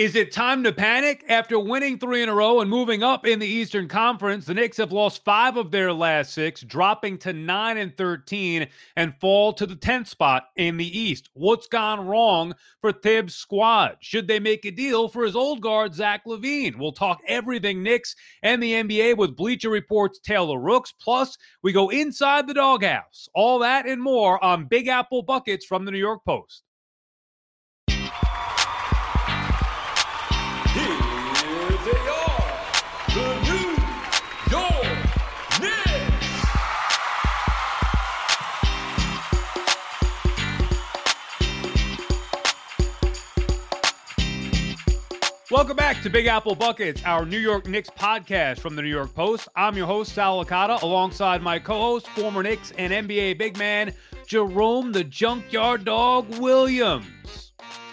Is it time to panic? After winning three in a row and moving up in the Eastern Conference, the Knicks have lost five of their last six, dropping to 9 and 13 and fall to the 10th spot in the East. What's gone wrong for Thibs' squad? Should they make a deal for his old guard, Zach LaVine? We'll talk everything Knicks and the NBA with Bleacher Report's Taylor Rooks. Plus, we go inside the doghouse. All that and more on Big Apple Buckets from the New York Post. Welcome back to Big Apple Buckets, our New York Knicks podcast from the New York Post. I'm your host, Sal Licata, alongside my co host, former Knicks and NBA big man, Jerome the Junkyard Dog Williams.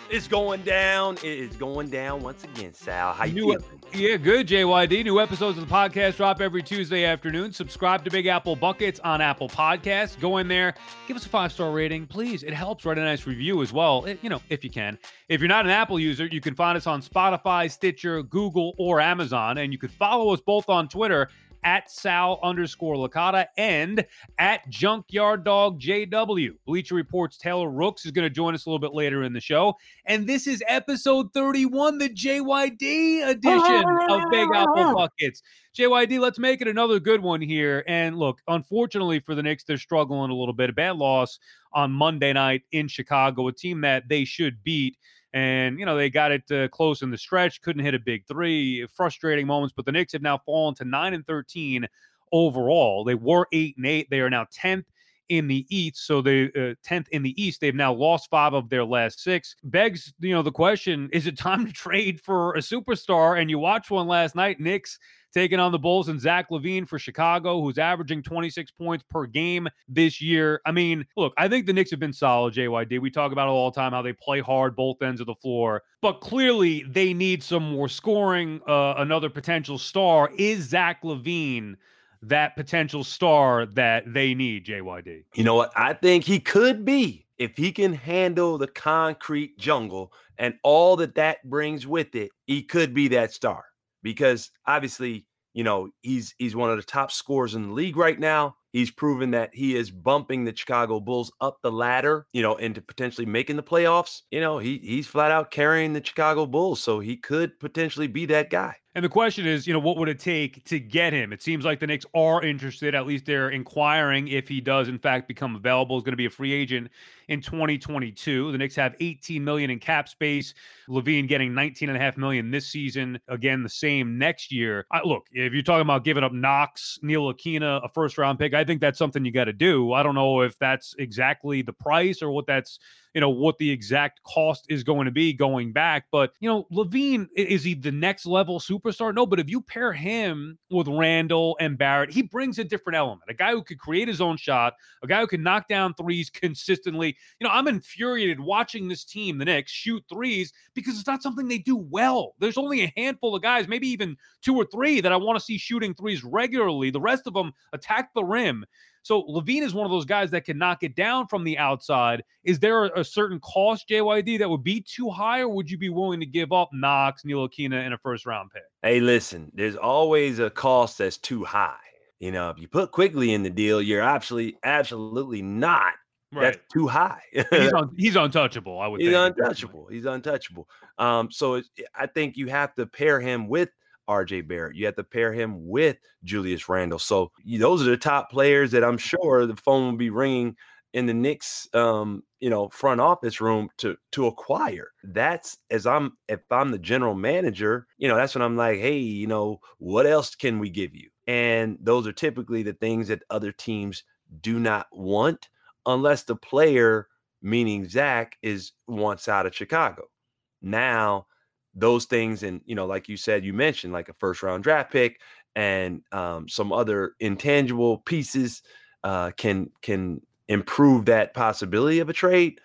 It's going down. It is going down once again, Sal. How you New, feeling? Yeah, good, JYD. New episodes of the podcast drop every Tuesday afternoon. Subscribe to Big Apple Buckets on Apple Podcasts. Go in there, give us a five star rating, please. It helps. Write a nice review as well, it, you know, if you can. If you're not an Apple user, you can find us on Spotify, Stitcher, Google, or Amazon. And you can follow us both on Twitter at Sal underscore Licata and at Junkyard Dog JW. Bleacher Report's Taylor Rooks is going to join us a little bit later in the show. And this is episode 31, the JYD edition of Big Apple Buckets. JYD, let's make it another good one here. And look, unfortunately for the Knicks, they're struggling a little bit. A bad loss on Monday night in Chicago, a team that they should beat and you know they got it uh, close in the stretch couldn't hit a big three frustrating moments but the Knicks have now fallen to 9 and 13 overall. They were 8 and 8 they are now 10th in the East so they uh, 10th in the East they've now lost 5 of their last 6 begs you know the question is it time to trade for a superstar and you watched one last night Knicks taking on the Bulls and Zach LaVine for Chicago, who's averaging 26 points per game this year. I mean, look, I think the Knicks have been solid, JYD. We talk about it all the time, how they play hard both ends of the floor, but clearly they need some more scoring. Uh, another potential star is Zach LaVine that potential star that they need, JYD? You know what? I think he could be if he can handle the concrete jungle and all that that brings with it. He could be that star because obviously, you know, he's he's one of the top scorers in the league right now. He's proven that he is bumping the Chicago Bulls up the ladder, you know, into potentially making the playoffs. You know, he he's flat out carrying the Chicago Bulls, so he could potentially be that guy. And the question is, you know, what would it take to get him? It seems like the Knicks are interested. At least they're inquiring if he does, in fact, become available. Is going to be a free agent in 2022. The Knicks have 18 million in cap space. LaVine getting 19 and a half million this season. Again, the same next year. I, look, if you're talking about giving up Knox, Ntilikina, a first round pick, I think that's something you got to do. I don't know if that's exactly the price or what that's you know what the exact cost is going to be going back. But you know, LaVine, is he the next level superstar? No, but if you pair him with Randle and Barrett, he brings a different element. A guy who could create his own shot, a guy who can knock down threes consistently. You know, I'm infuriated watching this team, the Knicks, shoot threes because it's not something they do well. There's only a handful of guys, maybe even two or three, that I want to see shooting threes regularly. The rest of them attack the rim. So LaVine is one of those guys that can knock it down from the outside. Is there a, a certain cost, JYD, that would be too high, or would you be willing to give up Knox, Ntilikina, and a first round pick? Hey, listen, there's always a cost that's too high. You know, if you put Quickley in the deal, you're absolutely absolutely not. Right. That's too high. he's, un, he's untouchable. I would. He's think. untouchable. He's untouchable. Um, so I think you have to pair him with RJ Barrett. You have to pair him with Julius Randle. So those are the top players that I'm sure the phone will be ringing in the Knicks, um, you know, front office room to to acquire. That's as I'm if I'm the general manager, you know, that's when I'm like, hey, you know, what else can we give you? And those are typically the things that other teams do not want, unless the player, meaning Zach, is wants out of Chicago. Now those things and you know like you said you mentioned like a first round draft pick and um, some other intangible pieces uh, can can improve that possibility of a trade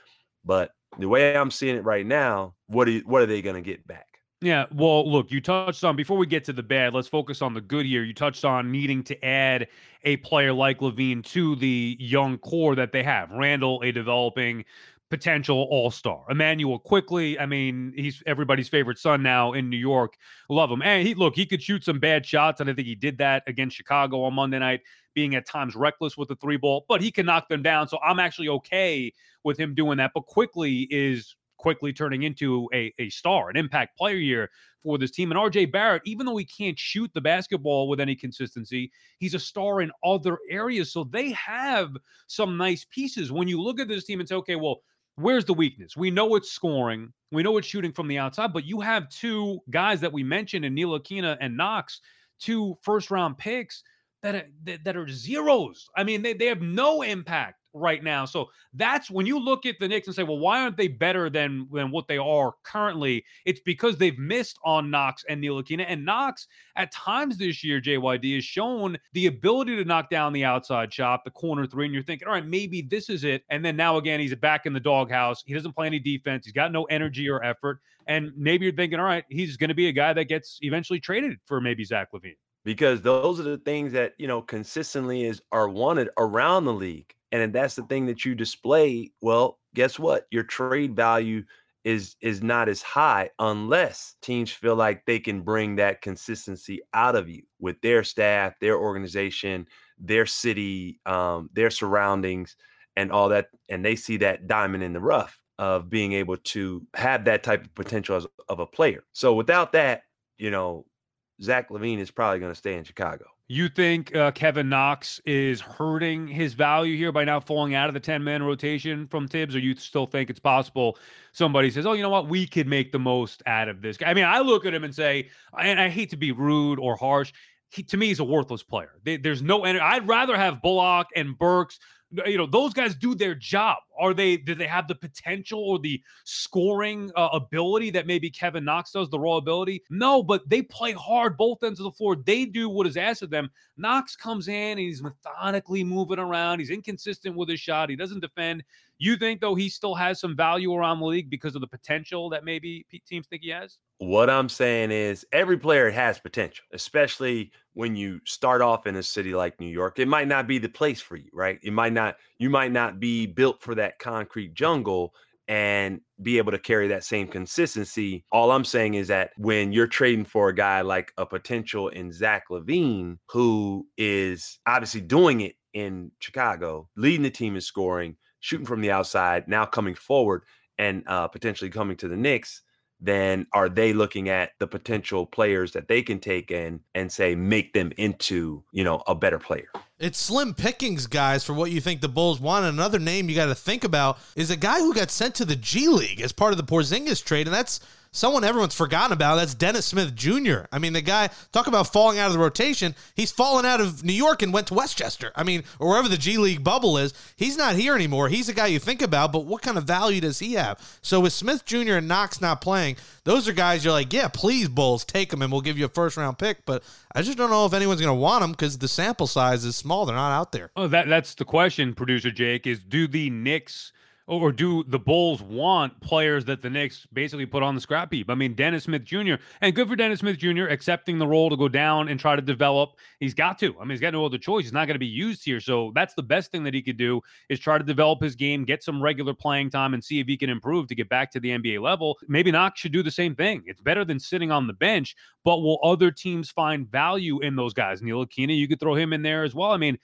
but the way i'm seeing it right now what are, what are they going to get back yeah, well, look, you touched on before we get to the bad, let's focus on the good here. You touched on needing to add a player like LaVine to the young core that they have. Randle, a developing potential all star. Immanuel Quickley. I mean, he's everybody's favorite son now in New York. Love him. And he look, he could shoot some bad shots, and I think he did that against Chicago on Monday night, being at times reckless with the three ball, but he can knock them down. So I'm actually okay with him doing that. But Quickley is quickly turning into a, a star, an impact player year for this team. And RJ Barrett, even though he can't shoot the basketball with any consistency, he's a star in other areas. So they have some nice pieces. When you look at this team and say, okay, well, where's the weakness? We know it's scoring, we know it's shooting from the outside, but you have two guys that we mentioned in Ntilikina and Knox, two first round picks that are, that are zeros. I mean, they, they have no impact right now. So that's when you look at the Knicks and say, well, why aren't they better than than what they are currently? It's because they've missed on Knox and Ntilikina. And Knox, at times this year, JYD has shown the ability to knock down the outside shot, the corner three, and you're thinking, all right, maybe this is it. And then now again, he's back in the doghouse. He doesn't play any defense. He's got no energy or effort. And maybe you're thinking, all right, he's going to be a guy that gets eventually traded for maybe Zach LaVine because those are the things that you know consistently is are wanted around the league and if that's the thing that you display well guess what? Your trade value is is not as high unless teams feel like they can bring that consistency out of you with their staff their organization their city um, their surroundings and all that and they see that diamond in the rough of being able to have that type of potential as, of a player. So without that you know zach lavine is probably going to stay in chicago you think uh, Kevin Knox is hurting his value here by now falling out of the 10 man rotation from Thibs, or you still think it's possible somebody says, oh, you know what, we could make the most out of this guy? I mean, I look at him and say, and I hate to be rude or harsh, he, to me, he's a worthless player. They, there's no energy. I'd rather have Bullock and Burks you know those guys do their job. Are they do they have the potential or the scoring uh, ability that maybe kevin knox does the raw ability? No but they play hard both ends of the floor. They do what is asked of them. Knox comes in and he's methodically moving around. He's inconsistent with his shot. He doesn't defend you think though he still has some value around the league because of the potential that maybe teams think he has what I'm saying is every player has potential, especially when you start off in a city like New York. It might not be the place for you, right? It might not you might not be built for that concrete jungle and be able to carry that same consistency. All I'm saying is that when you're trading for a guy like a potential in Zach LaVine, who is obviously doing it in Chicago, leading the team in scoring, shooting from the outside, now coming forward and uh, potentially coming to the Knicks then are they looking at the potential players that they can take in and say make them into you know a better player it's slim pickings guys for what you think the bulls want. Another name you got to think about is a guy who got sent to the g league as part of the porzingis trade and that's someone everyone's forgotten about. That's Dennis Smith Jr. I mean, the guy, talk about falling out of the rotation. He's fallen out of New York and went to Westchester. I mean, or wherever the G League bubble is. He's not here anymore. He's a guy you think about, but what kind of value does he have? So with Smith Jr. and Knox not playing, those are guys you're like, yeah, please, Bulls, take them and we'll give you a first round pick. But I just don't know if anyone's going to want them because the sample size is small. They're not out there. Oh, that that's the question, producer Jake, is do the Knicks – or do the Bulls want players that the Knicks basically put on the scrap heap? I mean, Dennis Smith Jr. and good for Dennis Smith Jr. accepting the role to go down and try to develop. He's got to. I mean, he's got no other choice. He's not going to be used here. So that's the best thing that he could do is try to develop his game, get some regular playing time, and see if he can improve to get back to the NBA level. Maybe Knox should do the same thing. It's better than sitting on the bench. But will other teams find value in those guys? Ntilikina, you could throw him in there as well. I mean,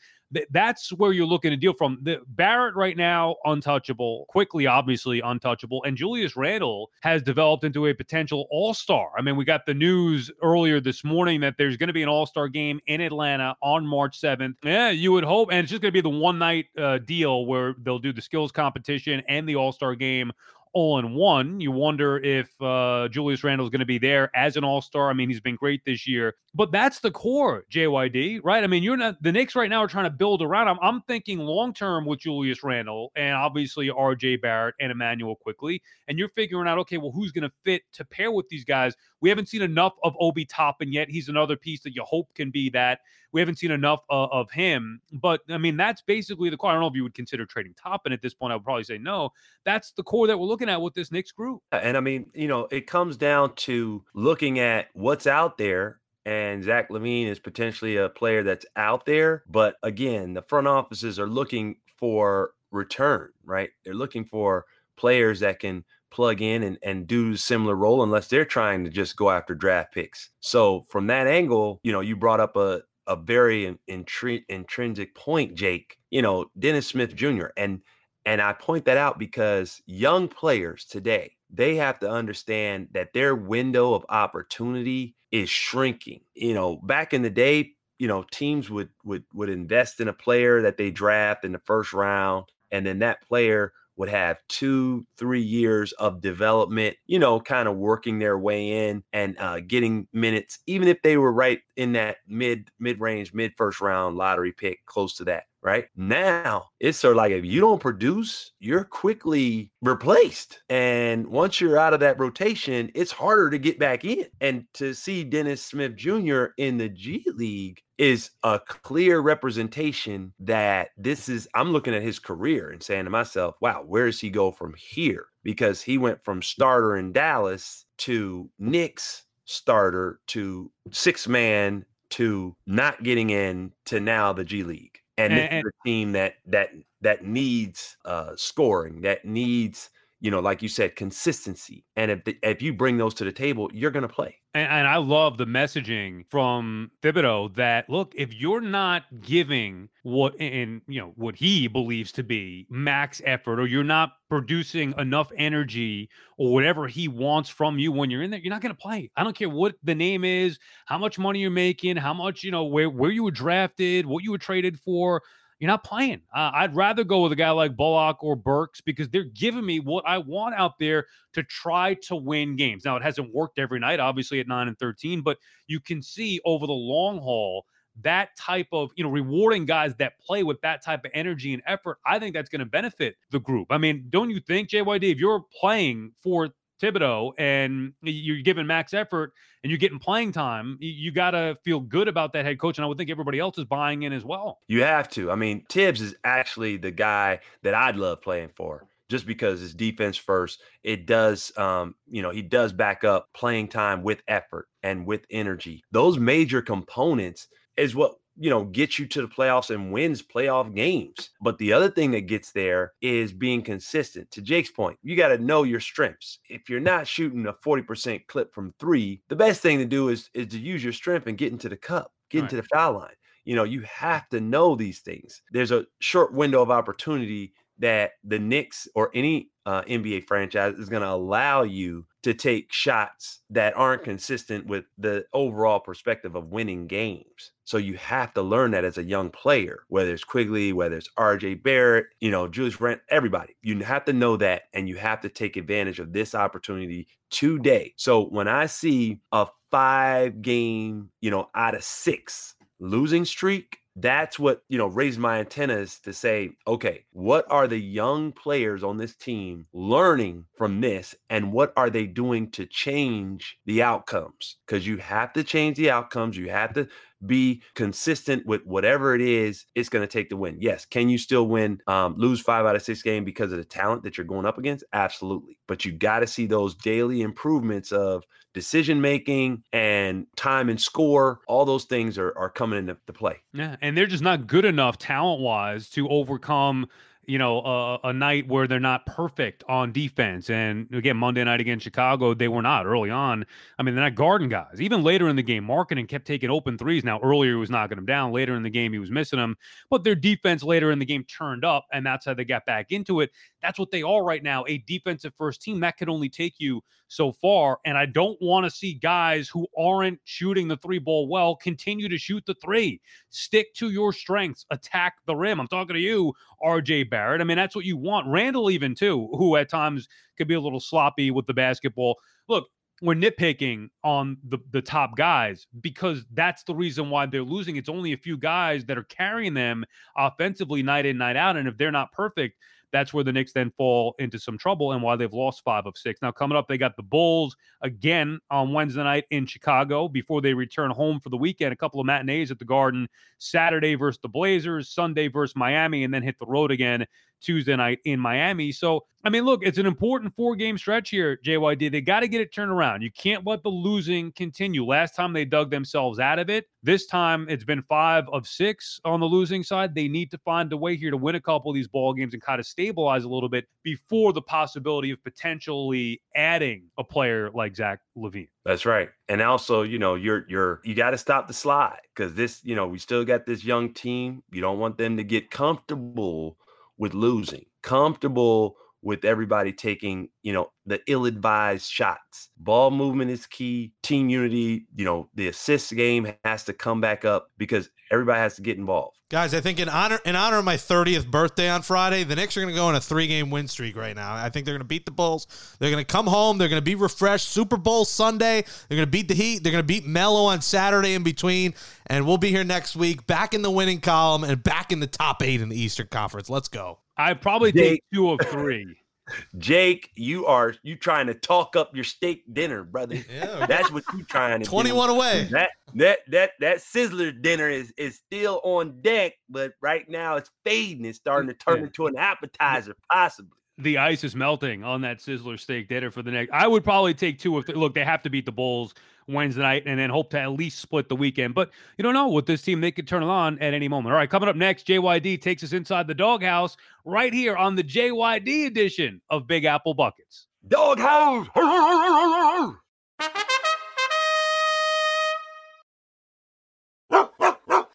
that's where you're looking to deal from. The Barrett right now, untouchable. Quickley obviously untouchable. And Julius Randle has developed into a potential all star. I mean, we got the news earlier this morning that there's going to be an all star game in Atlanta on March 7th. Yeah, you would hope. And it's just going to be the one night uh, deal where they'll do the skills competition and the all star game all in one. You wonder if uh, Julius Randle is going to be there as an all star. I mean, he's been great this year, but that's the core, JYD, right? I mean, you're not the Knicks right now are trying to build around. I'm, I'm thinking long term with Julius Randle and obviously RJ Barrett and Immanuel Quickley. and you're figuring out, okay, well, who's going to fit to pair with these guys? We haven't seen enough of Obi Toppin yet. He's another piece that you hope can be that. We haven't seen enough uh, of him, but I mean, that's basically the core. I don't know if you would consider trading Toppin at this point. I would probably say no. That's the core that we're looking at with this Knicks group. And I mean, you know, it comes down to looking at what's out there and Zach LaVine is potentially a player that's out there. But again, the front offices are looking for return, right? They're looking for players that can plug in and, and do similar role unless they're trying to just go after draft picks. So from that angle, you know, you brought up a a very intri- intrinsic point, Jake. You know, Dennis Smith Jr. and and I point that out because young players today, they have to understand that their window of opportunity is shrinking. You know, back in the day, you know, teams would would would invest in a player that they draft in the first round and then that player would have two, three years of development, you know, kind of working their way in and uh, getting minutes, even if they were right in that mid mid range, mid first round lottery pick, close to that. Right now, it's sort of like if you don't produce, you're quickly replaced. And once you're out of that rotation, it's harder to get back in. And to see Dennis Smith Jr. in the G League is a clear representation that this is I'm looking at his career and saying to myself, wow, where does he go from here? Because he went from starter in Dallas to Knicks starter to six man to not getting in to now the G League. And, and, is a team that that that needs uh scoring, that needs you know, like you said, consistency. And if the, if you bring those to the table, you're going to play. And, and, I love the messaging from Thibodeau that look, if you're not giving what in you know what he believes to be max effort, or you're not producing enough energy or whatever he wants from you when you're in there, you're not going to play. I don't care what the name is, how much money you're making, how much you know where where you were drafted, what you were traded for you're not playing. Uh, I'd rather go with a guy like Bullock or Burks because they're giving me what I want out there to try to win games. Now, it hasn't worked every night, obviously, at 9 and 13, but you can see over the long haul that type of, you know, rewarding guys that play with that type of energy and effort. I think that's going to benefit the group. I mean, don't you think, JYD, if you're playing for Thibodeau and you're giving max effort and you're getting playing time, you got to feel good about that head coach. And I would think everybody else is buying in as well. You have to. I mean, Thibs is actually the guy that I'd love playing for just because it's defense first. It does, um, you know, he does back up playing time with effort and with energy. Those major components is what you know, get you to the playoffs and wins playoff games. But the other thing that gets there is being consistent. To Jake's point, you got to know your strengths. If you're not shooting a 40% clip from three, the best thing to do is, is to use your strength and get into the cup, get into the foul line. You know, you have to know these things. There's a short window of opportunity that the Knicks or any uh, NBA franchise is going to allow you to take shots that aren't consistent with the overall perspective of winning games. So you have to learn that as a young player, whether it's Quickley, whether it's RJ Barrett, you know, Julius Randle, everybody. You have to know that and you have to take advantage of this opportunity today. So when I see a five game, you know, out of six losing streak, that's what you know raised my antennas to say okay what are the young players on this team learning from this and what are they doing to change the outcomes? Because you have to change the outcomes you have to be consistent with whatever it is it's going to take to win. Yes can you still win um, lose five out of six game because of the talent that you're going up against? Absolutely. But you got to see those daily improvements of decision making and time and score all those things are, are coming into play yeah and they're just not good enough talent wise to overcome you know, a, night where they're not perfect on defense. And again, Monday night against Chicago, they were not early on. I mean, they're not garden guys. Even later in the game, Markkanen kept taking open threes. Now, earlier he was knocking them down. Later in the game, he was missing them. But their defense later in the game turned up, and that's how they got back into it. That's what they are right now a defensive first team. That could only take you so far. And I don't want to see guys who aren't shooting the three ball well continue to shoot the three. Stick to your strengths, attack the rim. I'm talking to you, RJ Barrett. I mean, that's what you want. Randle, even too, who at times could be a little sloppy with the basketball. Look, we're nitpicking on the the top guys because that's the reason why they're losing. It's only a few guys that are carrying them offensively night in night out, and if they're not perfect, that's where the Knicks then fall into some trouble and why they've lost five of six. Now, coming up, they got the Bulls again on Wednesday night in Chicago before they return home for the weekend. A couple of matinees at the Garden Saturday versus the Blazers, Sunday versus Miami, and then hit the road again Tuesday night in Miami. So, I mean, look, it's an important four game stretch here, JYD. They got to get it turned around. You can't let the losing continue. Last time they dug themselves out of it. This time it's been five of six on the losing side. They need to find a way here to win a couple of these ball games and kind of stabilize a little bit before the possibility of potentially adding a player like Zach LaVine. That's right. And also, you know, you're you're you got to stop the slide because this, you know, we still got this young team. You don't want them to get comfortable with losing, comfortable with everybody taking, you know, the ill-advised shots. Ball movement is key. Team unity, you know, the assist game has to come back up because everybody has to get involved. Guys, I think in honor in honor of my 30th birthday on Friday, the Knicks are going to go on a three-game win streak right now. I think they're going to beat the Bulls. They're going to come home. They're going to be refreshed. Super Bowl Sunday. They're going to beat the Heat. They're going to beat Melo on Saturday in between. And we'll be here next week, back in the winning column and back in the top eight in the Eastern Conference. Let's go. I probably take two of three. Jake, you are you trying to talk up your steak dinner, brother. Yeah. That's what you're trying to 21 do. away. That that that that sizzler dinner is is still on deck, but right now it's fading. It's starting to turn Yeah. into an appetizer, possibly. The ice is melting on that Sizzler steak dinner for the next. I would probably take two if The, look, they have to beat the Bulls Wednesday night and then hope to at least split the weekend. But you don't know with this team; they could turn it on at any moment. All right, coming up next, JYD takes us inside the doghouse right here on the JYD edition of Big Apple Buckets. Doghouse.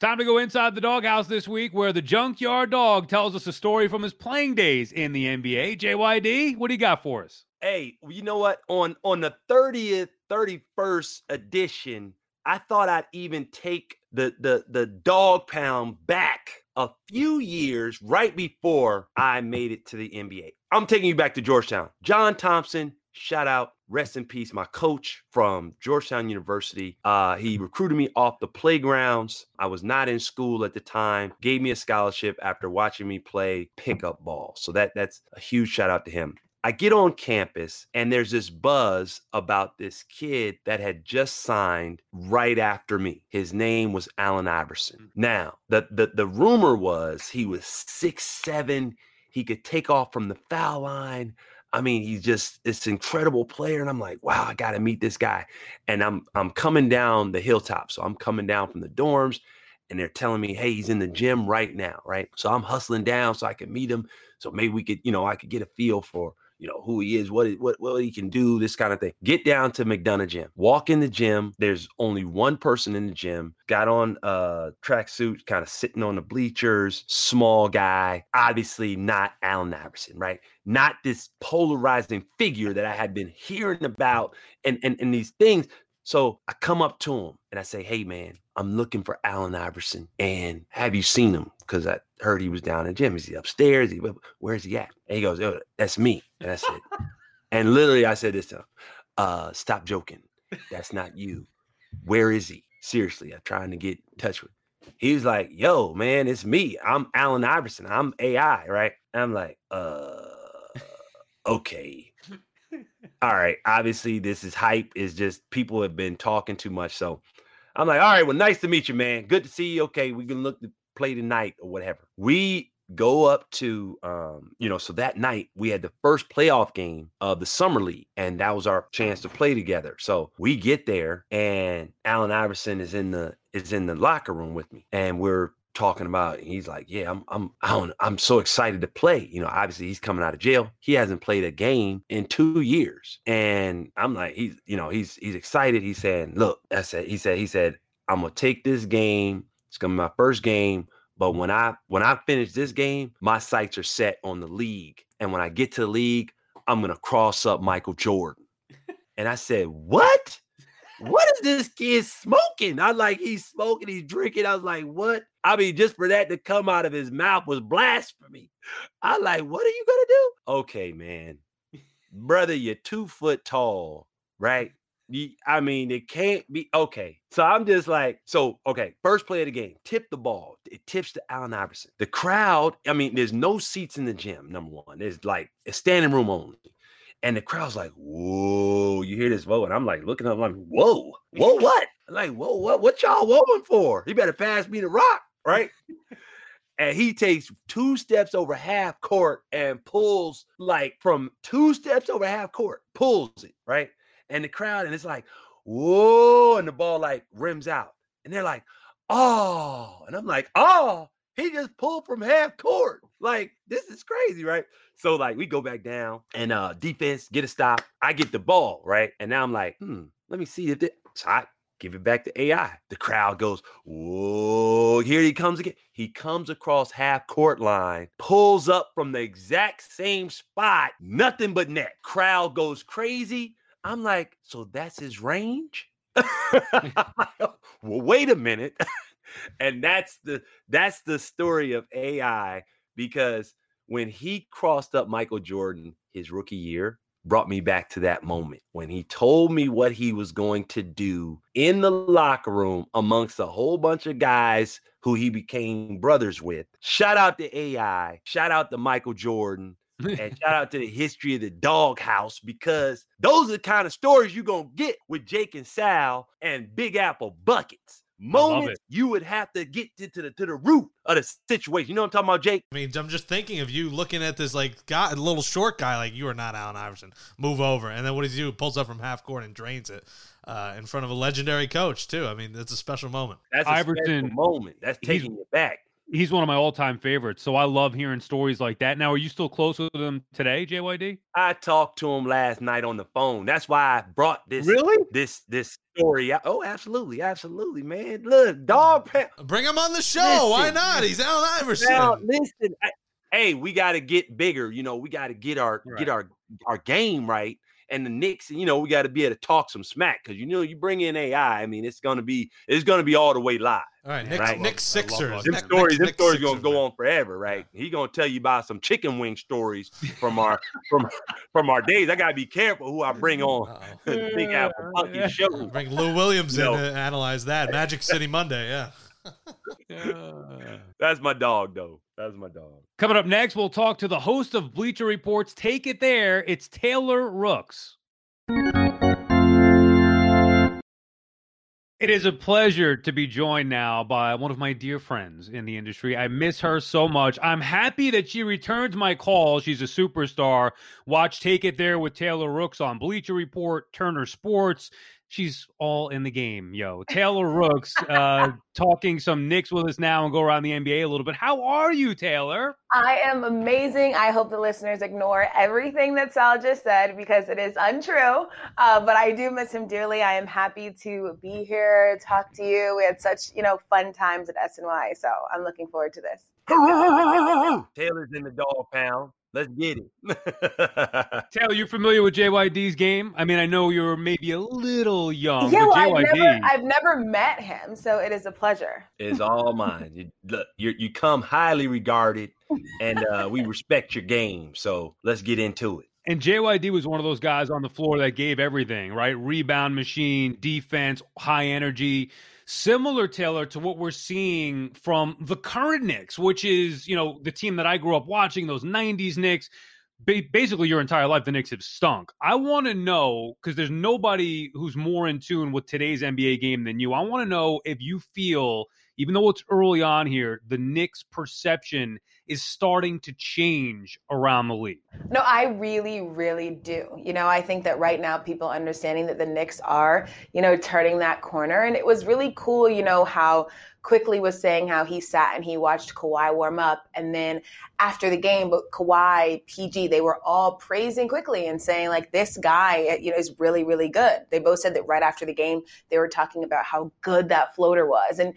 Time to go inside the doghouse this week, where the junkyard dog tells us a story from his playing days in the NBA. JYD, what do you got for us? Hey, you know what? On on the 30th, 31st edition, I thought I'd even take the the the dog pound back a few years right before I made it to the NBA. I'm taking you back to Georgetown. John Thompson, shout out, rest in peace, my coach from Georgetown University. Uh, he recruited me off the playgrounds. I was not in school at the time, gave me a scholarship after watching me play pickup ball. So that that's a huge shout out to him. I get on campus and there's this buzz about this kid that had just signed right after me. His name was Allen Iverson. Now, the the, the rumor was he was six seven. He could take off from the foul line. I mean, he's just this incredible player. And I'm like, wow, I gotta meet this guy. And I'm I'm coming down the hilltop. So I'm coming down from the dorms and they're telling me, hey, he's in the gym right now, right? So I'm hustling down so I can meet him. So maybe we could, you know, I could get a feel for you know who he is, what what what he can do, this kind of thing. Get down to McDonough Gym. Walk in the gym. There's only one person in the gym. Got on a tracksuit, kind of sitting on the bleachers. Small guy, obviously not Allen Iverson, right? Not this polarizing figure that I had been hearing about and and, and these things. So I come up to him and I say, "Hey, man, I'm looking for Allen Iverson. And have you seen him? Because I heard he was down in the gym. Is he upstairs? He, where's he at?" And he goes, "Oh, that's me." And I and literally I said this to him, uh, "Stop joking. That's not you. Where is he? Seriously, I'm trying to get in touch with." He was like, "Yo, man, it's me. I'm Allen Iverson. I'm AI, right?" And I'm like, "Uh, okay." all right, obviously this is hype. Is just people have been talking too much. So I'm like, all right, well, nice to meet you, man. Good to see you. Okay, we can look to play tonight or whatever. We go up to um, you know, so that night we had the first playoff game of the summer league, and that was our chance to play together. So we get there, and Allen Iverson is in the is in the locker room with me, and we're talking about he's like yeah i'm i'm I i'm so excited to play. You know obviously he's coming out of jail. He hasn't played a game in two years and i'm like he's you know he's he's excited. He's saying look i said he said he said i'm gonna take this game. It's gonna be my first game but when i when i finish this game my sights are set on the league and when i get to the league i'm gonna cross up michael jordan and i said what what is this kid smoking? I like he's smoking, he's drinking. I was like, what? I mean, just for that to come out of his mouth was blasphemy. I like, what are you gonna do? Okay, man, brother, you're two foot tall, right? I mean, it can't be okay. So I'm just like, so okay, first play of the game, tip the ball. It tips to Allen Iverson. The crowd, I mean, there's no seats in the gym. Number one, there's like a standing room only. And the crowd's like, whoa, you hear this vote? And I'm like looking up, I'm like, whoa, whoa, what? I'm like, whoa, what? What y'all whoaing for? You better pass me the rock, right? and he takes two steps over half court and pulls like from two steps over half court, pulls it, right? And the crowd, and it's like, whoa, and the ball like rims out. And they're like, oh, and I'm like, oh, he just pulled from half court. Like, this is crazy, right? So, like, we go back down and uh defense get a stop. I get the ball, right? And now I'm like, hmm, let me see if the shot give it back to AI. The crowd goes, Whoa, here he comes again. He comes across half court line, pulls up from the exact same spot, nothing but net. Crowd goes crazy. I'm like, so that's his range? Oh, well, wait a minute. and that's the that's the story of AI because when he crossed up Michael Jordan his rookie year, brought me back to that moment when he told me what he was going to do in the locker room amongst a whole bunch of guys who he became brothers with. Shout out to AI, shout out to Michael Jordan. and shout out to the history of the doghouse because those are the kind of stories you're going to get with Jake and Sal and Big Apple Buckets moments you would have to get to, to, the to the root of the situation. You know what I'm talking about, Jake? I mean, I'm just thinking of you looking at this like guy, a little short guy, like you are not Allen Iverson. Move over, and then what does he do? Pulls up from half court and drains it uh, in front of a legendary coach too. I mean, that's a special moment. That's a Iverson moment. That's taking it back he's one of my all-time favorites. So I love hearing stories like that. Now, are you still close with him today, JYD? I talked to him last night on the phone. That's why I brought this really this this story. Oh, absolutely, absolutely, man. Look, dog. Mm. Bring him on the show. Listen, Why not? He's Allen Iverson. Now, listen. I, hey, we got to get bigger. You know, we got to get our right. get our our game right and the Knicks, you know, we got to be able to talk some smack because you know you bring in AI. I mean, it's gonna be it's gonna be all the way live. All right, Knicks, right? Knicks Sixers. This story, this story's gonna go on forever, right? He gonna tell you about some chicken wing stories from our from from our days. I gotta be careful who I bring on Big Apple Monkey show. Bring Lou Williams in to analyze that Magic City Monday. Yeah. That's my dog, though. That's my dog. Coming up next, we'll talk to the host of Bleacher Report's Take It There. It's Taylor Rooks. It is a pleasure to be joined now by one of my dear friends in the industry. I miss her so much. I'm happy that she returns my call. She's a superstar. Watch Take It There with Taylor Rooks on Bleacher Report, Turner Sports she's all in the game, yo. Taylor Rooks uh, talking some Knicks with us now and go around the NBA a little bit. How are you, Taylor? I am amazing. I hope the listeners ignore everything that Sal just said because it is untrue. Uh, but I do miss him dearly. I am happy to be here, talk to you. We had such you know fun times at SNY, so I'm looking forward to this. Taylor's in the dog pound. Let's get it. Taylor, you familiar with JYD's game? I mean, I know you're maybe a little young. Yeah, well, JYD... I've, never, I've never met him, so it is a pleasure. It's all mine. You, look, you you come highly regarded, and uh, we respect your game. So let's get into it. And JYD was one of those guys on the floor that gave everything, right? Rebound machine, defense, high energy similar Taylor to what we're seeing from the current Knicks, which is you know the team that I grew up watching, those '90s Knicks. Ba- basically, your entire life, the Knicks have stunk. I want to know because there's nobody who's more in tune with today's NBA game than you. I want to know if you feel, even though it's early on here, the Knicks' perception is starting to change around the league. No, I really, really do. You know, I think that right now people understanding that the Knicks are, you know, turning that corner. And it was really cool, you know, how Quickley was saying how he sat and he watched Kawhi warm up. And then after the game, but Kawhi, PG, they were all praising Quickley and saying, like, this guy, eh, you know, is really, really good. They both said that right after the game, they were talking about how good that floater was. And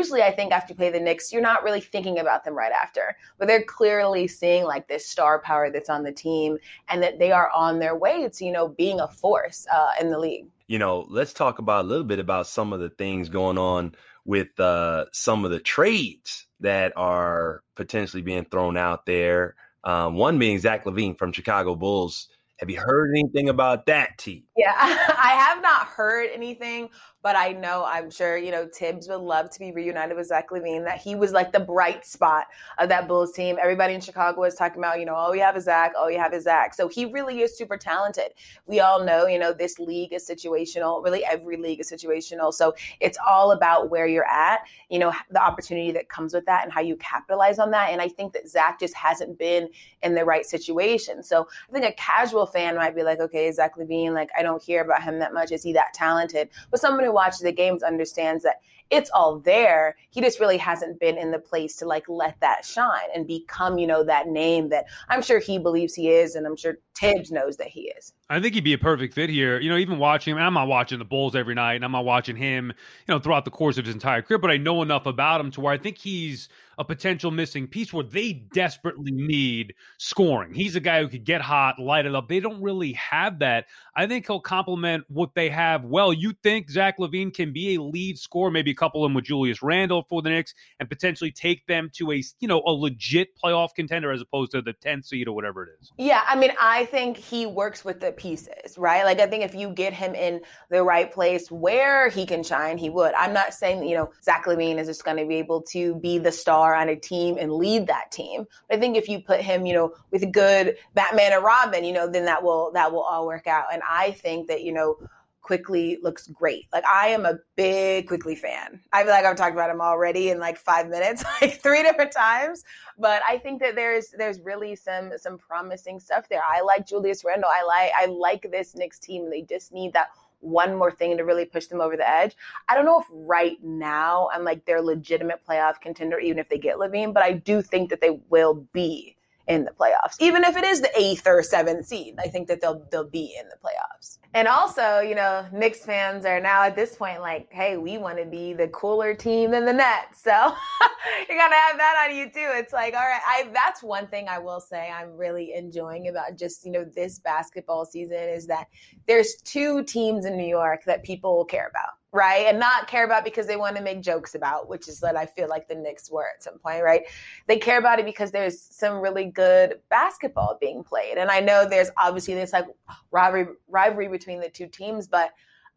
usually I think after you play the Knicks, you're not really thinking about them right after. But they're clearly seeing like this star power that's on the team and that they are on their way to, you know, being a force uh, in the league. You know, let's talk about a little bit about some of the things going on with uh, some of the trades that are potentially being thrown out there. Um, one being Zach LaVine from Chicago Bulls Have you heard anything about that, T? Yeah, I have not heard anything, but I know I'm sure, you know, Thibs would love to be reunited with Zach LaVine, that he was like the bright spot of that Bulls team. Everybody in Chicago was talking about, you know, all you have is Zach, all you have is Zach. So he really is super talented. We all know, you know, this league is situational. Really, every league is situational. So it's all about where you're at, you know, the opportunity that comes with that and how you capitalize on that. And I think that Zach just hasn't been in the right situation. So I think a casual fan might be like, okay, Zach LaVine, like I don't hear about him that much. Is he that talented? But someone watches the games understands that it's all there. He just really hasn't been in the place to like let that shine and become, you know, that name that I'm sure he believes he is, and I'm sure Thibs knows that he is. I think he'd be a perfect fit here. You know, even watching him, I'm not watching the Bulls every night, and I'm not watching him, you know, throughout the course of his entire career, but I know enough about him to where I think he's a potential missing piece where they desperately need scoring. He's a guy who could get hot, light it up. They don't really have that. I think he'll complement what they have well. You think Zach LaVine can be a lead scorer, maybe couple them with Julius Randle for the Knicks, and potentially take them to a you know a legit playoff contender as opposed to the 10th seed or whatever it is. Yeah, I mean, I think he works with the pieces, right? Like I think if you get him in the right place where he can shine, he would. I'm not saying you know Zach LaVine is just going to be able to be the star on a team and lead that team. But I think if you put him, you know, with good Batman and Robin, you know, then that will that will all work out. And I think that you know Quickley looks great. Like I am a big Quickley fan. I feel like I've talked about him already in like five minutes, like three different times. But I think that there's there's really some some promising stuff there. I like Julius Randle. I like I like this Knicks team. They just need that one more thing to really push them over the edge. I don't know if right now I'm like their legitimate playoff contender, even if they get LaVine, but I do think that they will be in the playoffs. Even if it is the eighth or seventh seed, I think that they'll they'll be in the playoffs. And also, you know, Knicks fans are now at this point like, hey, we want to be the cooler team than the Nets. So you're gonna have that on you too. It's like, all right, I that's one thing I will say I'm really enjoying about just, you know, this basketball season is that there's two teams in New York that people care about right? And not care about because they want to make jokes about, which is what I feel like the Knicks were at some point, right? They care about it because there's some really good basketball being played. And I know there's obviously this like rivalry rivalry between the two teams, but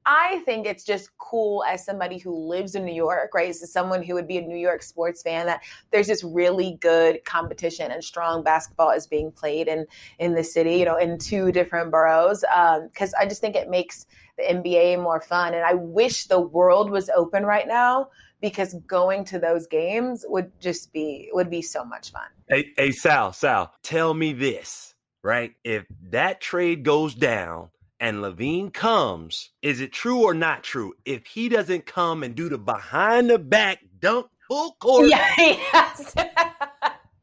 I think it's just cool as somebody who lives in New York, right? As someone who would be a New York sports fan, that there's this really good competition and strong basketball is being played in in the city, you know, in two different boroughs. Because um, I just think it makes the NBA more fun. And I wish the world was open right now because going to those games would just be would be so much fun. Hey, hey Sal, Sal, tell me this, right? If that trade goes down and LaVine comes, is it true or not true? If he doesn't come and do the behind the back dunk full court, yeah, yes.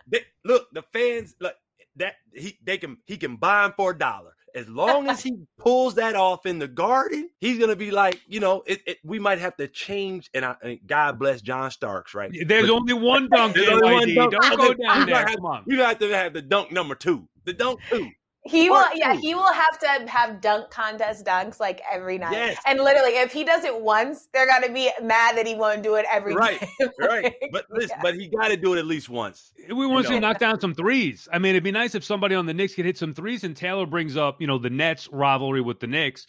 they, look, the fans look that he they can he can buy him for a dollar. As long as he pulls that off in the garden, he's gonna be like, you know, it, it, we might have to change. And, I, God bless John Starks, right? There's but, only one dunk. There's only one dunk. Don't go down there. Have, Come on. You have to have the dunk number two. The dunk two. He will, yeah, he will have to have dunk contest dunks like every night. Yes. And literally, if he does it once, they're gonna be mad that he won't do it every right, game. right. But listen, yeah. but he got to do it at least once. We want to knock down some threes. I mean, it'd be nice if somebody on the Knicks could hit some threes. And Taylor brings up, you know, the Nets rivalry with the Knicks.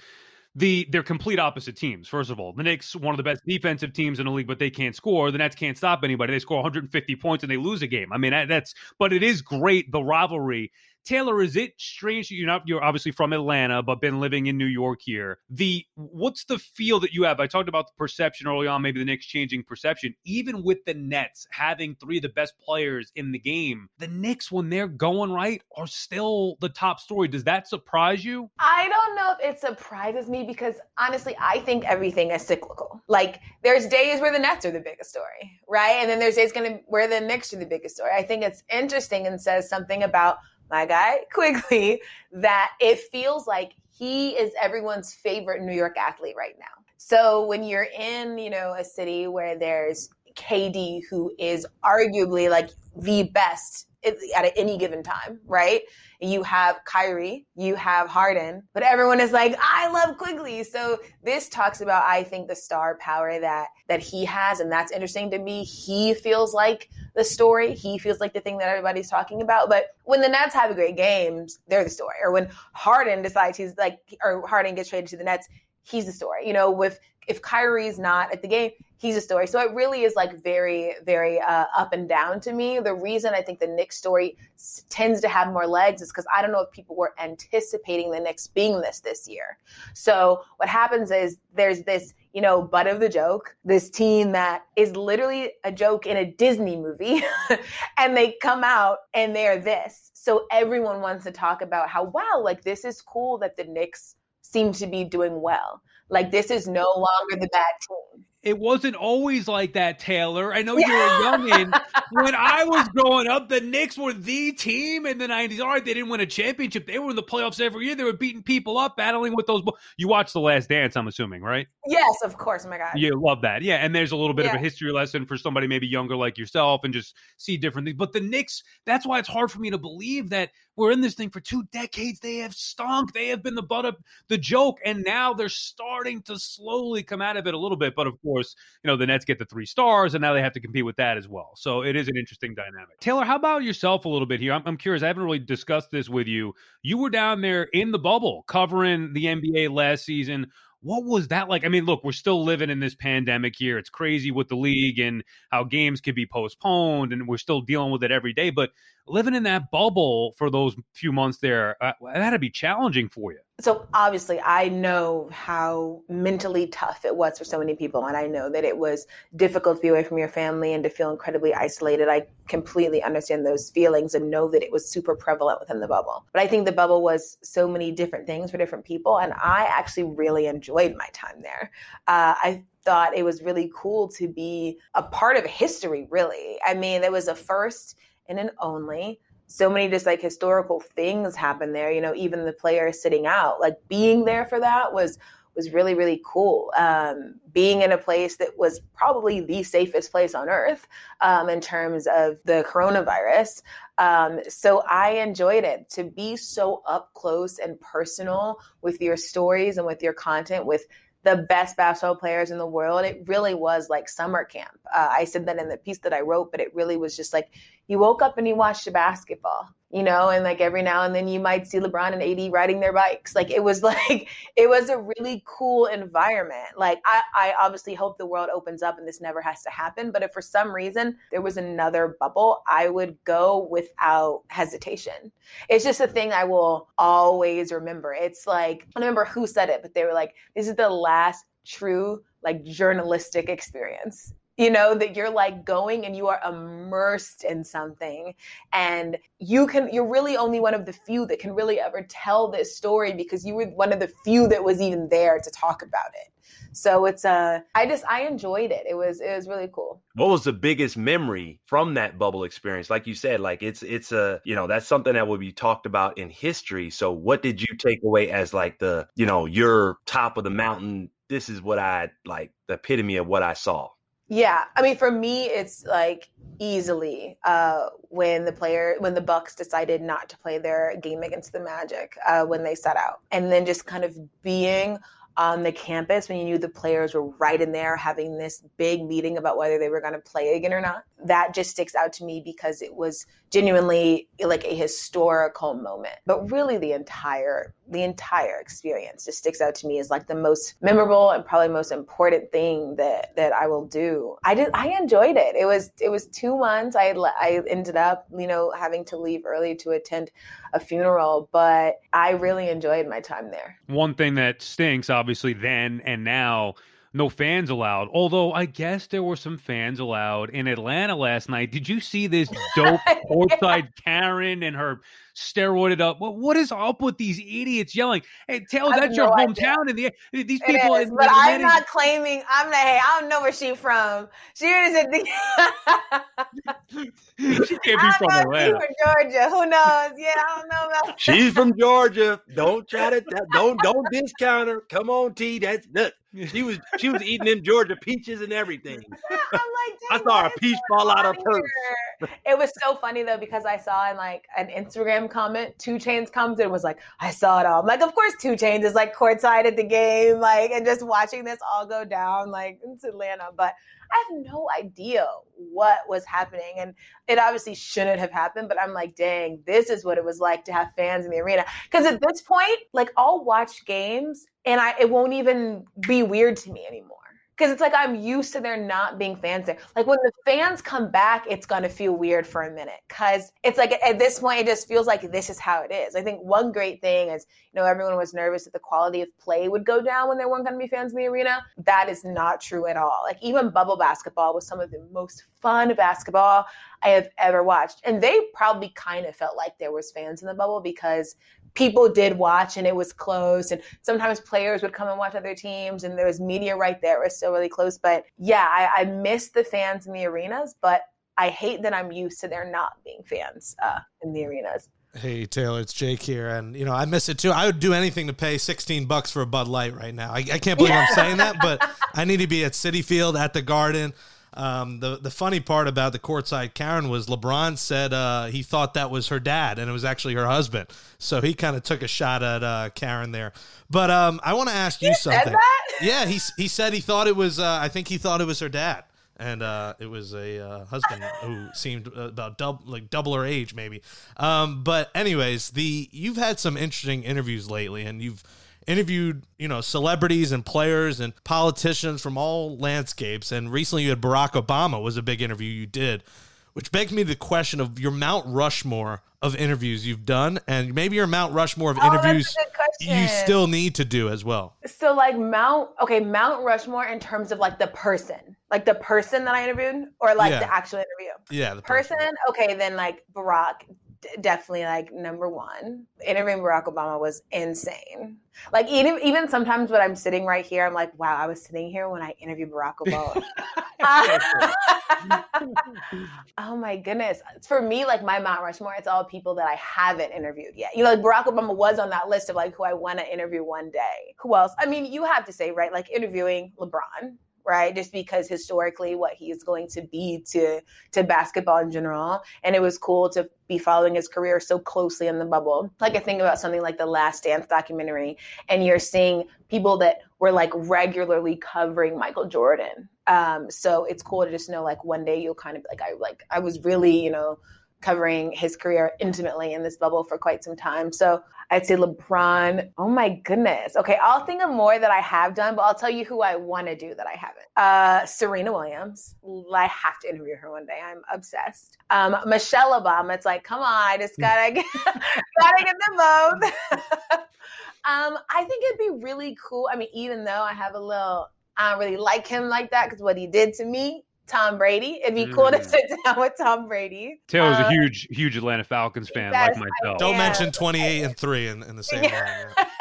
The they're complete opposite teams. First of all, the Knicks one of the best defensive teams in the league, but they can't score. The Nets can't stop anybody. They score 150 points and they lose a game. I mean, that's but it is great the rivalry Taylor, is it strange you're not you're obviously from Atlanta, but been living in New York here? The what's the feel that you have? I talked about the perception early on, maybe the Knicks changing perception. Even with the Nets having three of the best players in the game, the Knicks, when they're going right, are still the top story. Does that surprise you? I don't know if it surprises me because honestly, I think everything is cyclical. Like there's days where the Nets are the biggest story, right? And then there's days gonna where the Knicks are the biggest story. I think it's interesting and says something about my guy Quickley, that it feels like he is everyone's favorite New York athlete right now. So when you're in, you know, a city where there's KD, who is arguably like the best at any given time, right? You have Kyrie, you have Harden, but everyone is like, I love Quickley. So this talks about, I think, the star power that that he has, and that's interesting to me. He feels like the story. He feels like the thing that everybody's talking about. But when the Nets have a great games, they're the story. Or when Harden decides he's like, or Harden gets traded to the Nets, he's the story. You know, with if Kyrie's not at the game, he's a story. So it really is like very, very uh, up and down to me. The reason I think the Knicks story s- tends to have more legs is because I don't know if people were anticipating the Knicks being this this year. So what happens is there's this, you know, butt of the joke, this team that is literally a joke in a Disney movie, and they come out and they're this. So everyone wants to talk about how wow, like this is cool that the Knicks seem to be doing well. Like this is no longer the bad team it wasn't always like that, Taylor. I know you're a youngin. when I was growing up, the Knicks were the team in the '90s. All right, they didn't win a championship. They were in the playoffs every year. They were beating people up, battling with those. You watched The Last Dance, I'm assuming, right? Yes, of course. Oh my God, you love that. Yeah, and there's a little bit yeah. of a history lesson for somebody maybe younger like yourself, and just see different things. But the Knicks, that's why it's hard for me to believe that we're in this thing for two decades. They have stunk. They have been the butt of the joke, and now they're starting to slowly come out of it a little bit. But of course, you know, the Nets get the three stars, and now they have to compete with that as well. So it is an interesting dynamic. Taylor, how about yourself a little bit here? I'm, I'm curious. I haven't really discussed this with you. You were down there in the bubble covering the NBA last season. What was that like? I mean, look, we're still living in this pandemic here. It's crazy with the league and how games could be postponed, and we're still dealing with it every day. But living in that bubble for those few months there, uh, that'd be challenging for you. So obviously, I know how mentally tough it was for so many people, and I know that it was difficult to be away from your family and to feel incredibly isolated. I completely understand those feelings and know that it was super prevalent within the bubble. But I think the bubble was so many different things for different people, and I actually really enjoyed my time there. Uh, I thought it was really cool to be a part of history. Really, I mean, it was a first and an only. So many just like historical things happen there you know even the players sitting out like being there for that was was really really cool. Um, being in a place that was probably the safest place on earth um, in terms of the coronavirus. Um, so i enjoyed it. To be so up close and personal with your stories and with your content with the best basketball players in the world. It really was like summer camp. Uh, I said that in the piece that I wrote, but it really was just like you woke up and you watched basketball, you know, and like every now and then you might see LeBron and AD riding their bikes. Like it was like it was a really cool environment. Like I, I obviously hope the world opens up and this never has to happen. But if for some reason there was another bubble, I would go without hesitation. It's just a thing I will always remember. It's like I don't remember who said it, but they were like, this is the last true like journalistic experience you know that you're like going and you are immersed in something and you can you're really only one of the few that can really ever tell this story because you were one of the few that was even there to talk about it. So it's uh i just i enjoyed it. It was it was really cool. What was the biggest memory from that bubble experience? Like you said like it's it's a you know that's something that will be talked about in history. So what did you take away as like the you know your top of the mountain this is what i like the epitome of what i saw yeah, I mean, for me, it's like easily uh, when the player, when the Bucks decided not to play their game against the Magic uh, when they set out, and then just kind of being on the campus when you knew the players were right in there having this big meeting about whether they were going to play again or not. That just sticks out to me because it was genuinely like a historical moment. But really the entire the entire experience just sticks out to me as like the most memorable and probably most important thing that that I will do. I did I enjoyed it. It was it was 2 months. I I ended up, you know, having to leave early to attend a funeral, but I really enjoyed my time there. One thing that stinks obviously then and now no fans allowed. Although I guess there were some fans allowed in Atlanta last night. Did you see this dope courtside Karen and her steroided up. Well, what is up with these idiots yelling? Hey, Taylor, that's your hometown. And the, these people. Is, but I'm not claiming. I'm not. Hey, I don't know where she's from. She is at the. she can't be from Atlanta. from Georgia. Who knows? Yeah, I don't know about. She's from Georgia. Don't try to. Don't don't discount her. Come on, T. That's look. She was she was eating them Georgia peaches and everything. I, like, I saw a peach fall out of purse. It was so funny though because I saw in like an Instagram comment, 2 Chainz comes and was like, "I saw it all." I'm like, of course, 2 Chainz is like courtside at the game, like, and just watching this all go down, like it's Atlanta. But I have no idea what was happening, and it obviously shouldn't have happened. But I'm like, dang, this is what it was like to have fans in the arena. Because at this point, like, I'll watch games and I it won't even be weird to me anymore because it's like I'm used to there not being fans there. Like when the fans come back, it's gonna feel weird for a minute because it's like at this point, it just feels like this is how it is. I think one great thing is, you know, everyone was nervous that the quality of play would go down when there weren't gonna be fans in the arena. That is not true at all. Like even bubble basketball was some of the most fun basketball I have ever watched, and they probably kind of felt like there was fans in the bubble because people did watch and it was close and sometimes players would come and watch other teams and there was media right there it was still really close but yeah I, I miss the fans in the arenas but i hate that i'm used to there not being fans uh, in the arenas Hey Taylor, it's Jake here, and you know I miss it too. I would do anything to pay sixteen bucks for a Bud Light right now. I, I can't believe I'm saying that, but I need to be at Citi Field at the Garden. Um, the the funny part about the courtside Karen was LeBron said uh, he thought that was her dad, and it was actually her husband. So he kind of took a shot at uh, Karen there. But um, I want to ask you something. Yeah, he he said he thought it was. Uh, I think he thought it was her dad, and uh, it was a uh, husband who seemed about double like double her age maybe. Um, but anyways, the you've had some interesting interviews lately, and you've interviewed you know celebrities and players and politicians from all landscapes. And recently, you had Barack Obama was a big interview you did, which begs me the question of your Mount Rushmore of interviews you've done, and maybe your Mount Rushmore of Oh, interviews you still need to do as well. so like mount okay mount rushmore in terms of like the person like the person that i interviewed or like Yeah. the actual interview Yeah, the person okay then like barack definitely like number one interviewing barack obama was insane. Like even even sometimes when i'm sitting right here i'm like wow i was sitting here when i interviewed barack obama. Oh my goodness. For me like my mount rushmore it's all people that i haven't interviewed yet. You know like barack obama was on that list of like who i want to interview one day. Who else? I mean you have to say right? Like interviewing lebron right? Just because historically what he is going to be to to basketball in general. And it was cool to be following his career so closely in the bubble. Like i think about something like the last dance documentary and you're seeing people that were like regularly covering michael jordan. Um so it's cool to just know like one day you'll kind of like i like i was really you know covering his career intimately in this bubble for quite some time so I'd say LeBron. Oh my goodness. Okay, I'll think of more that I have done, but I'll tell you who I want to do that I haven't. Uh, Serena Williams. I have to interview her one day. I'm obsessed. Um, Michelle Obama. It's like, come on, I just gotta get, gotta get them both. um, I think it'd be really cool. I mean, even though I have a little, I don't really like him like that because what he did to me. Tom Brady. It'd be cool to Mm. sit down with Tom Brady. Taylor's Uh, a huge, huge Atlanta Falcons fan, yes, like myself. Don't mention 28 and 3 in, in the same Yeah. line. yeah.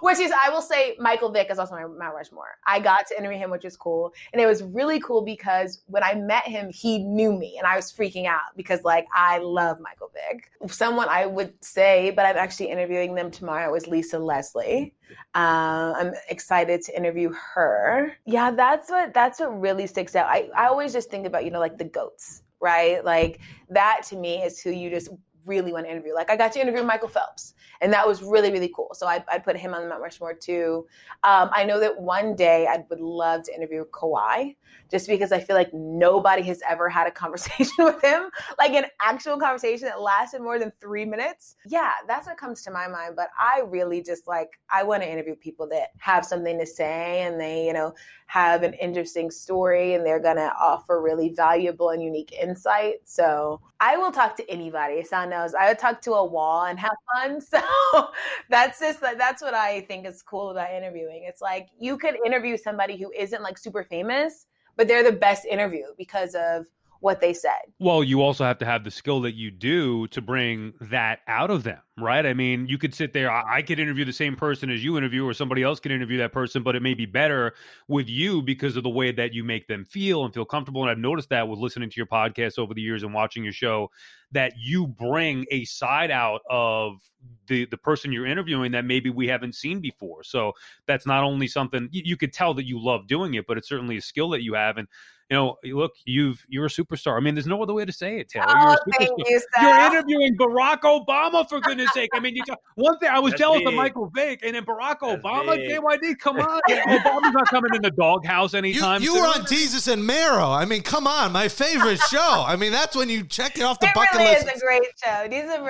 which is, I will say, Michael Vick is also my Mount Rushmore. I got to interview him, which is cool, and it was really cool because when I met him, he knew me, and I was freaking out because, like, I love Michael Vick. Someone I would say, but I'm actually interviewing them tomorrow is Lisa Leslie. Um, I'm excited to interview her. Yeah, that's what that's what really sticks out. I, I always just think about you know like the goats, right? Like that to me is who you just really want to interview. Like I got to interview Michael Phelps, and that was really really cool. So I I'd put him on the Mount Rushmore too. Um, I know that one day I would love to interview Kawhi, just because I feel like nobody has ever had a conversation with him, like an actual conversation that lasted more than three minutes. Yeah, that's what comes to my mind. But I really just like I want to interview people that have something to say and they you know have an interesting story and they're gonna offer really valuable and unique insight. So I will talk to anybody. Sound knows I would talk to a wall and have fun. So that's just that's what I think is cool about interviewing. It's like you could interview somebody who isn't like super famous, but they're the best interview because of what they said. Well, you also have to have the skill that you do to bring that out of them, right? I mean, you could sit there. I, could interview the same person as you interview, or somebody else could interview that person, but it may be better with you because of the way that you make them feel and feel comfortable. And I've noticed that with listening to your podcast over the years and watching your show, that you bring a side out of the the person you're interviewing that maybe we haven't seen before. So that's not only something you, you could tell that you love doing it, but it's certainly a skill that you have. And you know, look, you've you're a superstar. I mean, there's no other way to say it, Taylor. Oh, you're a oh, thank superstar. you, You're interviewing Barack Obama for goodness sake. I mean, you got, one thing I was That's jealous of. Michael Vick, and then Barack That's Obama, big. JYD. Come on, Obama's not coming in the doghouse You, anytime you soon. were on Desus and Mero. I mean, come on, my favorite show. I mean, that's when you check it off the it bucket really list. is a great show. These are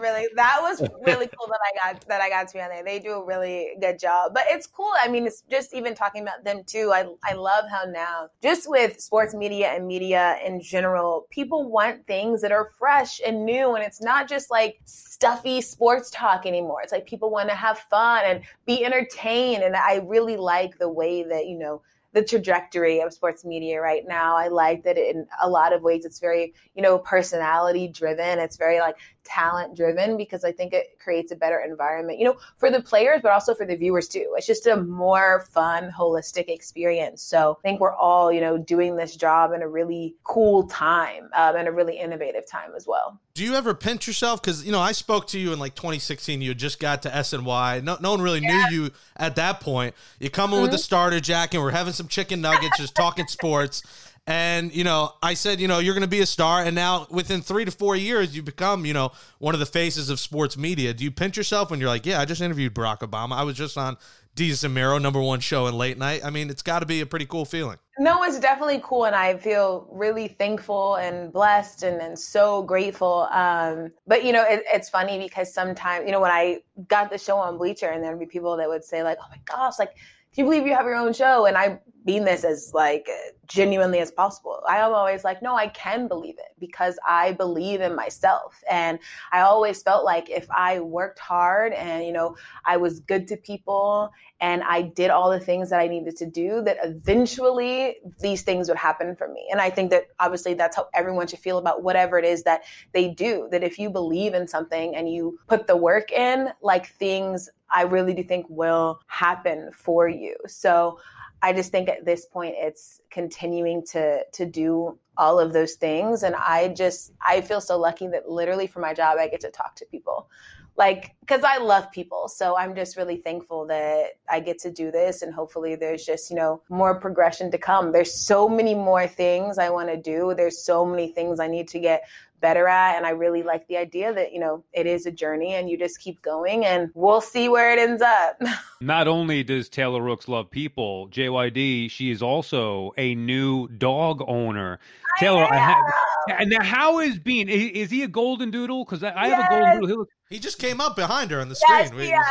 really that was really cool that I got that I got to be on there. They do a really good job. But it's cool. I mean, it's just even talking about them too. I I love how now just with sports media and media in general, people want things that are fresh and new and it's not just like stuffy sports talk anymore. It's like people want to have fun and be entertained and I really like the way that, you know, the trajectory of sports media right now. I like that in a lot of ways it's very, you know, personality driven. It's very like talent driven because I think it creates a better environment, you know, for the players, but also for the viewers too. It's just a more fun, holistic experience. So I think we're all, you know, doing this job in a really cool time um, and a really innovative time as well. Do you ever pinch yourself? Because you know, I spoke to you in like 2016. You had just got to SNY. No, no one really knew you at that point. You come in with the starter jacket. We're having some chicken nuggets, just talking sports. And you know, I said, you know, you're going to be a star. And now, within three to four years, you become, you know, one of the faces of sports media. Do you pinch yourself when you're like, yeah, I just interviewed Barack Obama. I was just on and Mero, number one show in late night. I mean, it's got to be a pretty cool feeling. No, it's definitely cool, and I feel really thankful and blessed and, and so grateful. Um, but you know, it, it's funny because sometimes, you know, when I got the show on Bleacher, and there'd be people that would say like, "Oh my gosh, like, can you believe you have your own show?" And I mean this as like genuinely as possible. I am always like, "No, I can believe it because I believe in myself." And I always felt like if I worked hard and you know, I was good to people and I did all the things that I needed to do, that eventually these things would happen for me. And I think that obviously that's how everyone should feel about whatever it is that they do. That if you believe in something and you put the work in, like things I really do think will happen for you. So I just think at this point it's continuing to to do all of those things. And I just I feel so lucky that literally for my job I get to talk to people. Like because i love people. So i'm just really thankful that i get to do this. And hopefully there's just you know more progression to come. There's so many more things i want to do. There's so many things i need to get better at and i really like the idea that you know it is a journey and you just keep going and we'll see where it ends up Not only does Taylor Rooks love people, JYD, she is also a new dog owner. Taylor, I have, and now how is Bean? Is, is he a golden doodle? Because I, I have a golden doodle. He just came up behind her on the yes, screen. We- yeah,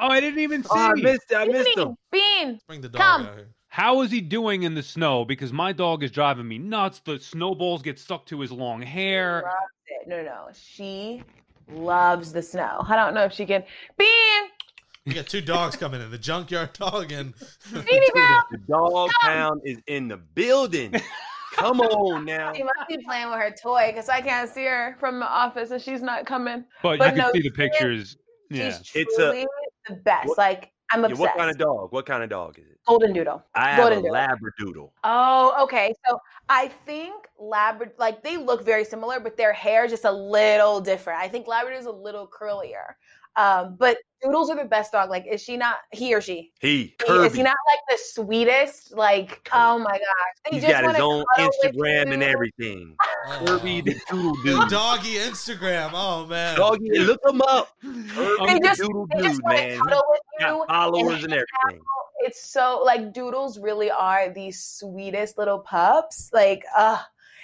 oh, I didn't even see. Oh, I missed it. I missed Bean, him. Bean, Bring the dog Come. out here. How is he doing in the snow? Because my dog is driving me nuts. The snowballs get stuck to his long hair. loves it. No, no, she loves the snow. I don't know if she can. Bean, You got two dogs coming in, the junkyard dog and Beanie The dog pound is in the building. Come on now. She must be playing with her toy because I can't see her from the office and she's not coming. But, But you can see the she is- pictures. Yeah. She's It's a- truly the best. What- like I'm Yeah, obsessed. what kind of dog? What kind of dog is it? Golden Doodle. I have Golden a Doodle. Labradoodle. Oh, okay. So I think Labrador, like they look very similar, but their hair is just a little different. I think Labrador is a little curlier. Um, but Doodles are the best dog. Like, is she not he or she? He, He- Kirby. Is he not like the sweetest? Like, oh my gosh, he he's just got his wanna own cuddle Instagram and everything. Oh. Kirby the Doodle The Dude. doggy Instagram. Oh man. Doggy, look him up. They Kirby the just- Doodle They Dude, man. cuddle with you. got followers and everything. It's so like Doodles really are the sweetest little pups. Like, uh,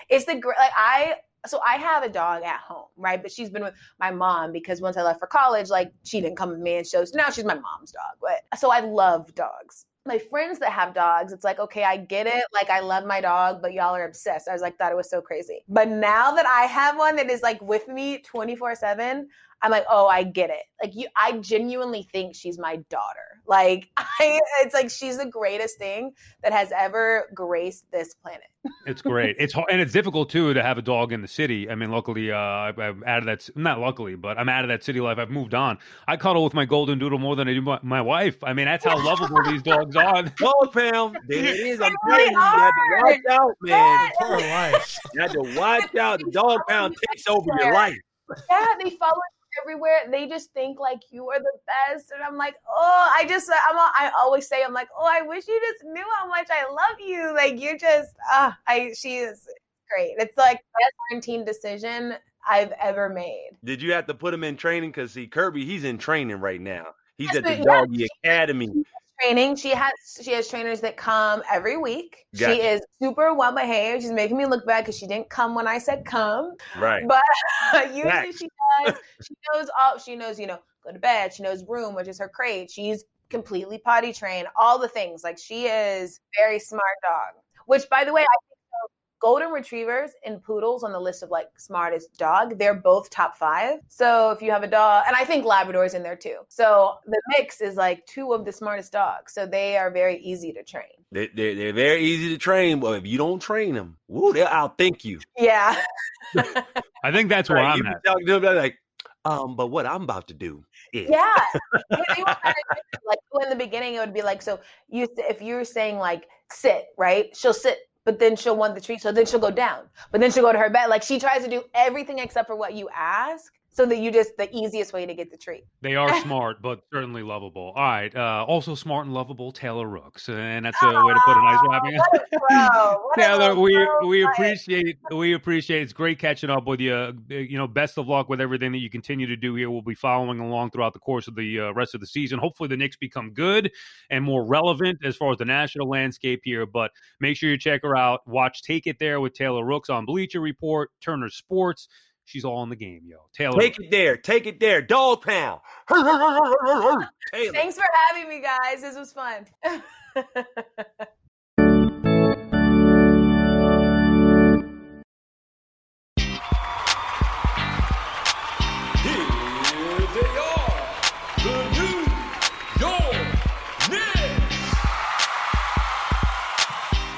it's the gr- like I. So I have a dog at home, right? But she's been with my mom because once I left for college, like she didn't come with me, and so now she's my mom's dog. But so I love dogs. My friends that have dogs, it's like, okay, I get it. Like I love my dog, but y'all are obsessed. I was like, thought it was so crazy. But now that I have one that is like with me 24 7, I'm like, oh, I get it. Like you, I genuinely think she's my daughter. Like I, it's like she's the greatest thing that has ever graced this planet. it's great. It's hard and it's difficult too to have a dog in the city. I mean, luckily, uh, I'm out of that. Not luckily, but I'm out of that city life. I've moved on. I cuddle with my golden doodle more than I do my, my wife. I mean, that's how lovable these dogs are. Dog pound. There it is. I'm telling you, you have to watch out, man. Poor life. You have to watch out. The dog pound takes over your life. Yeah, they follow you everywhere. They just think like you are the best, and I'm like, oh, I just, I'm, I always say, I'm like, oh, I wish you just knew how much I love you. Like you're just, ah, I, she is great. It's like best quarantine decision I've ever made. Did you have to put him in training? Because see, Kirby, he's in training right now. He's Yes, at the yeah, doggy academy. Training. She has she has trainers that come every week. Gotcha. She is super well behaved. She's making me look bad because she didn't come when I said come. Right. But usually she does. She knows all. She knows you know go to bed. She knows room, which is her crate. She's completely potty trained. All the things like she is very smart dog. Which by the way, I think golden retrievers and poodles on the list of like smartest dog. They're both top five. So if you have a dog, and I think Labrador's in there too. So the mix is like two of the smartest dogs. So they are very easy to train. They, they're, they're very easy to train, but if you don't train them, woo, they'll outthink you. Yeah. I think that's where Right, I'm at. talking to them, like, um, but what I'm about to do is Yeah. Yeah, they were kinda different. like in the beginning, it would be like, so you if you're saying like sit, right? She'll sit, but then she'll want the treat, so then she'll go down, but then she'll go to her bed. Like she tries to do everything except for what you ask, so that you just the easiest way to get the treat. They are smart, but certainly lovable. All right. Uh, also smart and lovable, Taylor Rooks, and that's a way to put a nice wrapping. What a. What Taylor, we we appreciate we appreciate. It's great catching up with you. Uh, You know, best of luck with everything that you continue to do here. We'll be following along throughout the course of the uh, rest of the season. Hopefully, the Knicks become good and more relevant as far as the national landscape here. But make sure you check her out. Watch Take It There with Taylor Rooks on Bleacher Report, Turner Sports. She's all in the game, yo. Taylor. take it there, take it there, dog pound. Taylor. Thanks for having me, guys. This was fun.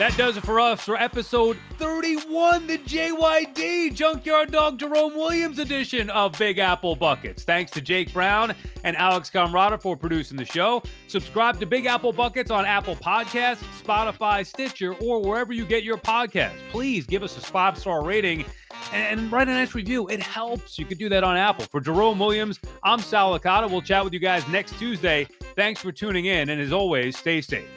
That does it for us for episode 31, the JYD Junkyard Dog Jerome Williams edition of Big Apple Buckets. Thanks to Jake Brown and Alex Conrada for producing the show. Subscribe to Big Apple Buckets on Apple Podcasts, Spotify, Stitcher, or wherever you get your podcasts. Please give us a five star rating and write a nice review. It helps. You could do that on Apple. For Jerome Williams, I'm Sal Licata. We'll chat with you guys next Tuesday. Thanks for tuning in, and as always, stay safe.